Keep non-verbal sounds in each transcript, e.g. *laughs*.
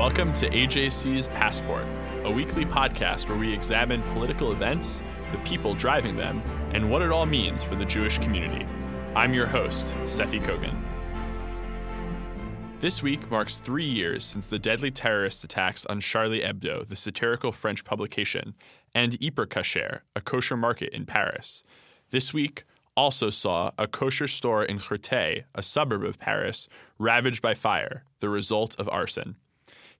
Welcome to AJC's Passport, a weekly podcast where we examine political events, the people driving them, and what it all means for the Jewish community. I'm your host, Seffi Kogan. This week marks three years since the deadly terrorist attacks on Charlie Hebdo, the satirical French publication, and Hyper Cacher, a kosher market in Paris. This week also saw a kosher store in Créteil, a suburb of Paris, ravaged by fire, the result of arson.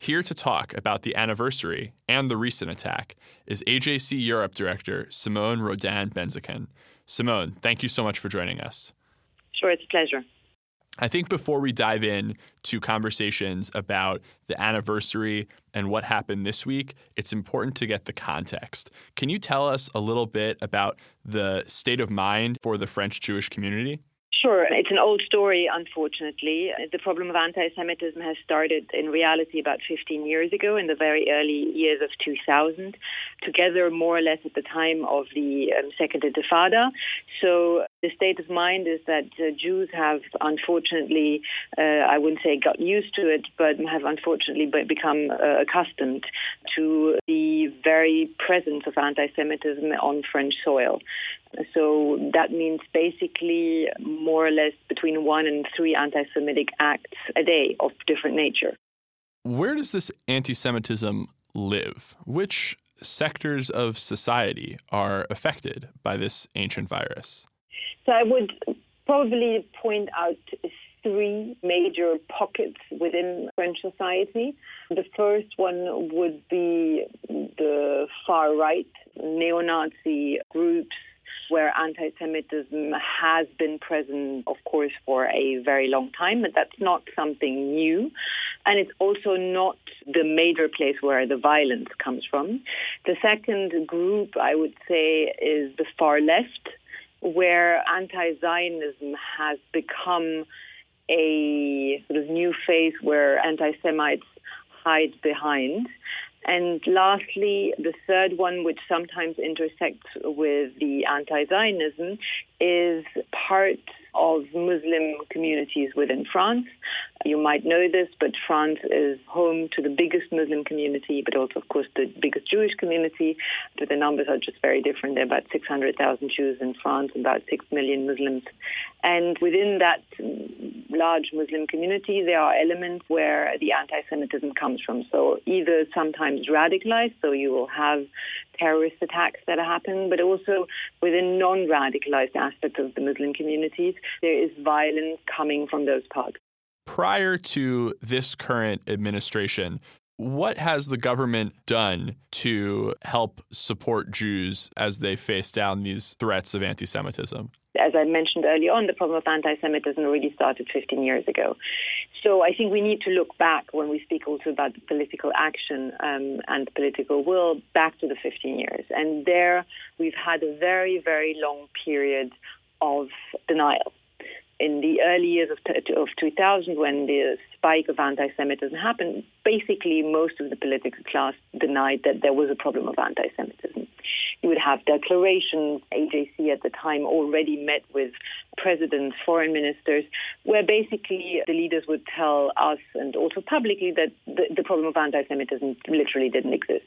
Here to talk about the anniversary and the recent attack is AJC Europe Director Simone Rodan Benzaquen. Simone, thank you so much for joining us. Sure, it's a pleasure. I think before we dive in to conversations about the anniversary and what happened this week, it's important to get the context. Can you tell us a little bit about the state of mind for the French Jewish community? Sure. It's an old story, unfortunately. The problem of anti Semitism has started in reality about 15 years ago, in the very early years of 2000, together more or less at the time of the um, Second Intifada. So the state of mind is that uh, Jews have unfortunately, uh, I wouldn't say got used to it, but have unfortunately become uh, accustomed to the very presence of anti Semitism on French soil. So that means basically more or less between one and three anti Semitic acts a day of different nature. Where does this anti Semitism live? Which sectors of society are affected by this ancient virus? So I would probably point out three major pockets within French society. The first one would be the far right, neo Nazi groups where anti Semitism has been present, of course, for a very long time, but that's not something new. And it's also not the major place where the violence comes from. The second group, I would say, is the far left, where anti Zionism has become a sort of new phase where anti Semites hide behind. And lastly, the third one, which sometimes intersects with the anti Zionism, is part of Muslim communities within France. You might know this, but France is home to the biggest Muslim community, but also, of course, the biggest Jewish community. But the numbers are just very different. There are about 600,000 Jews in France, about 6 million Muslims. And within that large Muslim community, there are elements where the anti Semitism comes from. So, either sometimes radicalized, so you will have terrorist attacks that happen, but also within non radicalized aspects of the Muslim communities, there is violence coming from those parts. Prior to this current administration, what has the government done to help support Jews as they face down these threats of anti Semitism? As I mentioned earlier on, the problem of anti Semitism really started 15 years ago. So I think we need to look back when we speak also about political action um, and political will back to the 15 years. And there we've had a very, very long period of denial in the early years of, of 2000, when the spike of anti Semitism happened, basically most of the political class denied that there was a problem of anti Semitism. You would have declarations. AJC at the time already met with presidents, foreign ministers, where basically the leaders would tell us and also publicly that the, the problem of anti Semitism literally didn't exist.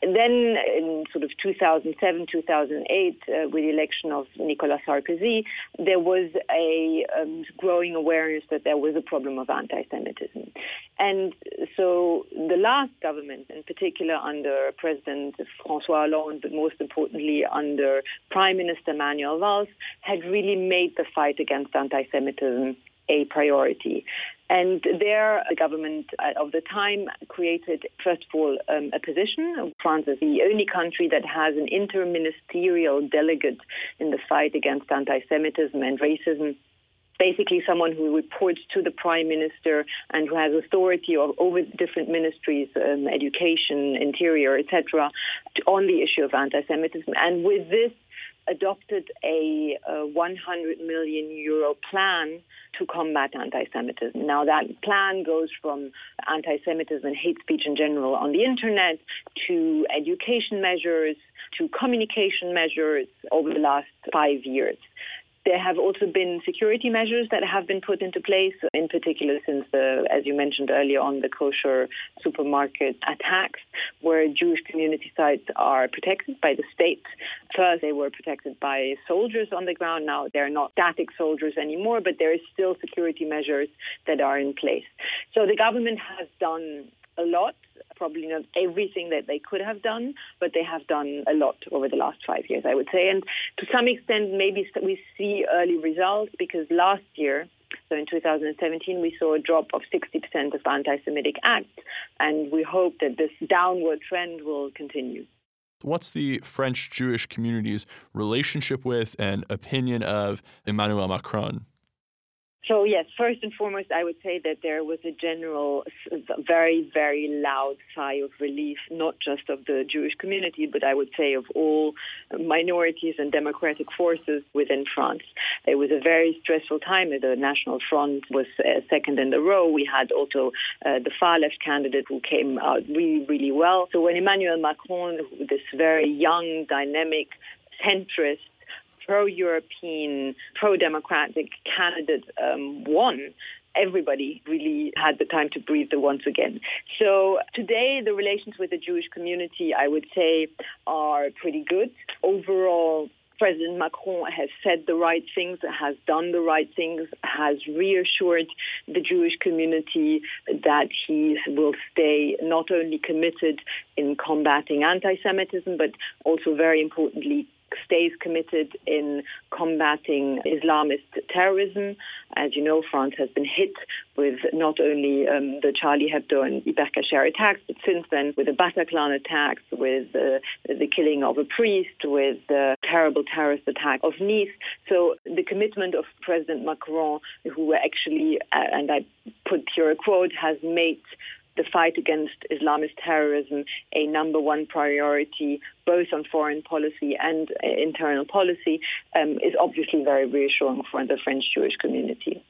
Then, in sort of 2007, 2008, uh, with the election of Nicolas Sarkozy, there was a um, growing awareness that there was a problem of anti Semitism. And so the last government, in particular under President Francois Hollande, but most importantly under Prime Minister Manuel Valls, had really made the fight against anti Semitism a priority. And there, the government uh, of the time created, first of all, um, a position. France is the only country that has an interministerial delegate in the fight against anti Semitism and racism basically someone who reports to the prime minister and who has authority over different ministries, um, education, interior, etc., on the issue of anti-Semitism. And with this, adopted a, a 100 million euro plan to combat anti-Semitism. Now that plan goes from anti-Semitism and hate speech in general on the internet to education measures to communication measures over the last five years. There have also been security measures that have been put into place, in particular since the, as you mentioned earlier on, the kosher supermarket attacks, where Jewish community sites are protected by the state. First, they were protected by soldiers on the ground. Now they're not static soldiers anymore, but there is still security measures that are in place. So the government has done a lot probably not everything that they could have done, but they have done a lot over the last five years, I would say. And to some extent, maybe we see early results because last year, so in 2017, we saw a drop of 60% of anti Semitic acts, and we hope that this downward trend will continue. What's the French Jewish community's relationship with and opinion of Emmanuel Macron? So, yes, first and foremost, I would say that there was a general, very, very loud sigh of relief, not just of the Jewish community, but I would say of all minorities and democratic forces within France. It was a very stressful time. The National Front was uh, second in the row. We had also uh, the far left candidate who came out really, really well. So, when Emmanuel Macron, this very young, dynamic, centrist, pro-European, pro-democratic candidate um, won, everybody really had the time to breathe the once again. So today, the relations with the Jewish community, I would say, are pretty good. Overall, President Macron has said the right things, has done the right things, has reassured the Jewish community that he will stay not only committed in combating anti Semitism, but also very importantly, stays committed in combating Islamist terrorism. As you know, France has been hit with not only um, the Charlie Hebdo and Hyper Cacher attacks, but since then with the Bataclan attacks, with uh, the killing of a priest, with the terrible terrorist attack of Nice. So the commitment of President Macron, who actually, uh, and I put here a quote, has made the fight against Islamist terrorism a number one priority, both on foreign policy and uh, internal policy, um, is obviously very reassuring for the French Jewish community.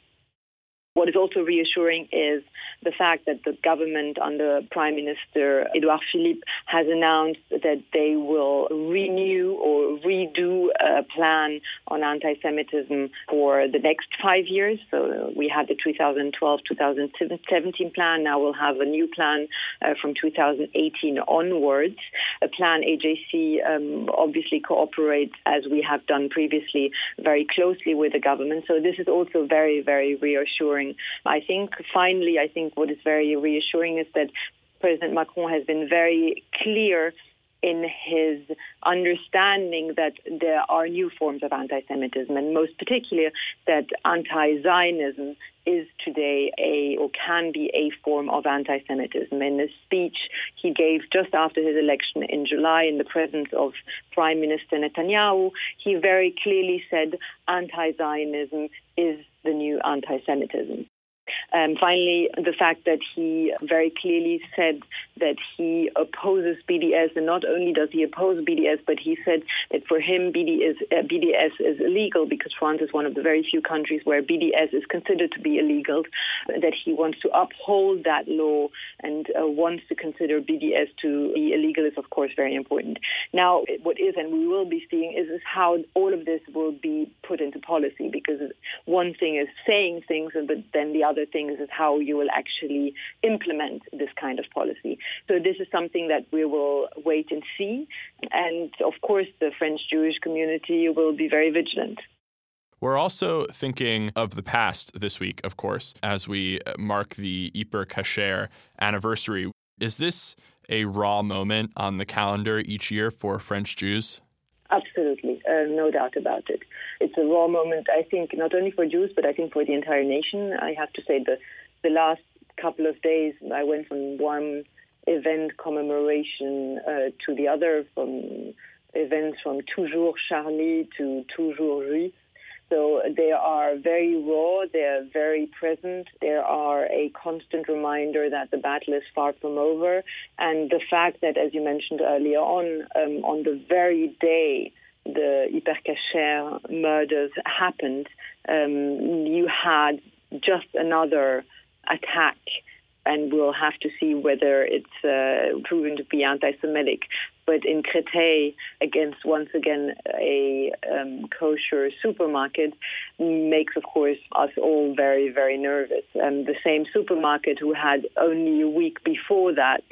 What is also reassuring is the fact that the government under Prime Minister Edouard Philippe has announced that they will renew or redo a plan on anti Semitism for the next five years. So we had the 2012 2017 plan. Now we'll have a new plan uh, from 2018 onwards. A plan AJC um, obviously cooperates, as we have done previously, very closely with the government. So this is also very, very reassuring I think finally, I think what is very reassuring is that President Macron has been very clear in his understanding that there are new forms of anti Semitism, and most particularly that anti Zionism is today a or can be a form of anti Semitism. In the speech he gave just after his election in July in the presence of Prime Minister Netanyahu, he very clearly said anti Zionism is the new anti Semitism. Um, finally, the fact that he very clearly said that he opposes BDS, and not only does he oppose BDS, but he said that for him BDS, uh, BDS is illegal because France is one of the very few countries where BDS is considered to be illegal. That he wants to uphold that law and uh, wants to consider BDS to be illegal is, of course, very important. Now, what is and we will be seeing is, is how all of this will be put into policy because one thing is saying things, but then the other thing is how you will actually implement this kind of policy. So this is something that we will wait and see. And of course, the French Jewish community will be very vigilant. We're also thinking of the past this week, of course, as we mark the Hyper Cacher anniversary. Is this a raw moment on the calendar each year for French Jews? Absolutely, uh, no doubt about it. It's a raw moment, I think, not only for Jews, but I think for the entire nation. I have to say the the last couple of days, I went from one event commemoration uh, to the other, from events from Toujours Charlie to Toujours Juif. So they are very raw, they are very present, they are a constant reminder that the battle is far from over. And the fact that, as you mentioned earlier on, um, on the very day the Hyper Cacher murders happened, um, you had just another attack and we'll have to see whether it's uh, proven to be anti Semitic. but in Créteil, against once again a um, kosher supermarket, makes, of course, us all very, very nervous. Um, the same supermarket who had only a week before that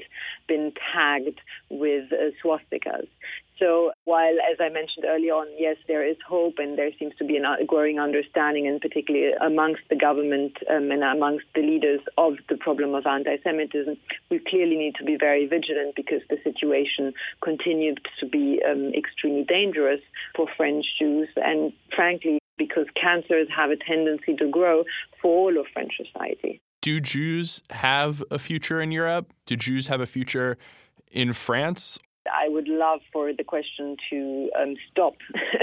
been tagged with uh, swastikas. So while, as I mentioned earlier on, yes, there is hope and there seems to be a growing understanding, and particularly amongst the government um, and amongst the leaders of the problem of anti-Semitism, we clearly need to be very vigilant because the situation continues to be um, extremely dangerous for French Jews and, frankly, because cancers have a tendency to grow for all of French society. Do Jews have a future in Europe? Do Jews have a future in France? I would love for the question to um, stop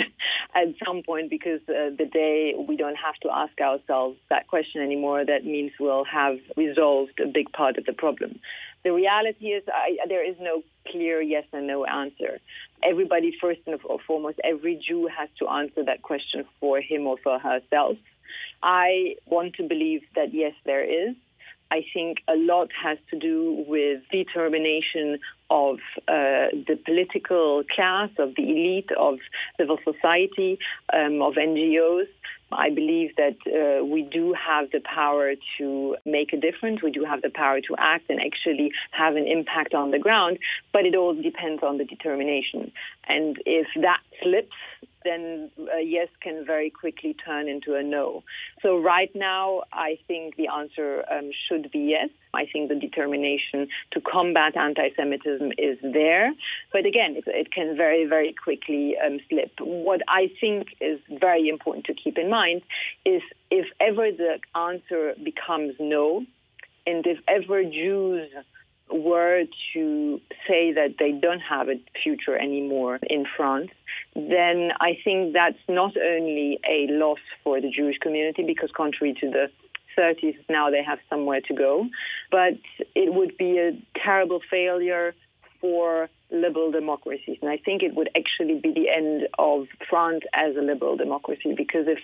*laughs* at some point because uh, the day we don't have to ask ourselves that question anymore, that means we'll have resolved a big part of the problem. The reality is I, there is no clear yes and no answer. Everybody, first and foremost, every Jew has to answer that question for him or for herself. I want to believe that yes, there is. I think a lot has to do with determination of uh, the political class, of the elite, of civil society, um, of NGOs. I believe that uh, we do have the power to make a difference. We do have the power to act and actually have an impact on the ground, but it all depends on the determination. And if that slips, then a yes can very quickly turn into a no. So right now, I think the answer um, should be yes. I think the determination to combat anti-Semitism is there, but again, it, it can very, very quickly um, slip. What I think is very important to keep in mind is if ever the answer becomes no, and if ever Jews were to say that they don't have a future anymore in France, then I think that's not only a loss for the Jewish community, because contrary to the 30s, now they have somewhere to go, but it would be a terrible failure for liberal democracies. And I think it would actually be the end of France as a liberal democracy, because if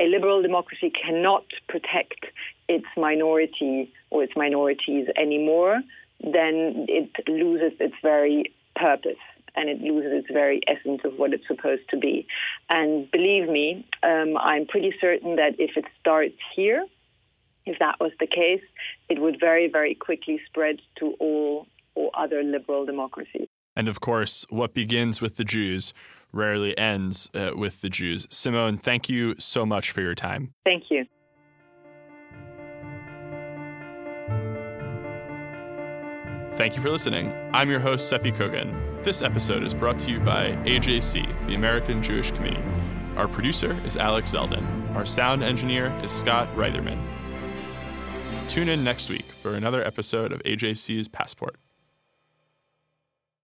a liberal democracy cannot protect its minority or its minorities anymore, then it loses its very purpose and it loses its very essence of what it's supposed to be. And believe me, um, I'm pretty certain that if it starts here, if that was the case, it would very, very quickly spread to all, all other liberal democracies. And of course, what begins with the Jews rarely ends uh, with the Jews. Simone, thank you so much for your time. Thank you. Thank you for listening. I'm your host, Seffi Kogan. This episode is brought to you by AJC, the American Jewish Committee. Our producer is Alex Zeldin. Our sound engineer is Scott Reitherman. Tune in next week for another episode of AJC's Passport.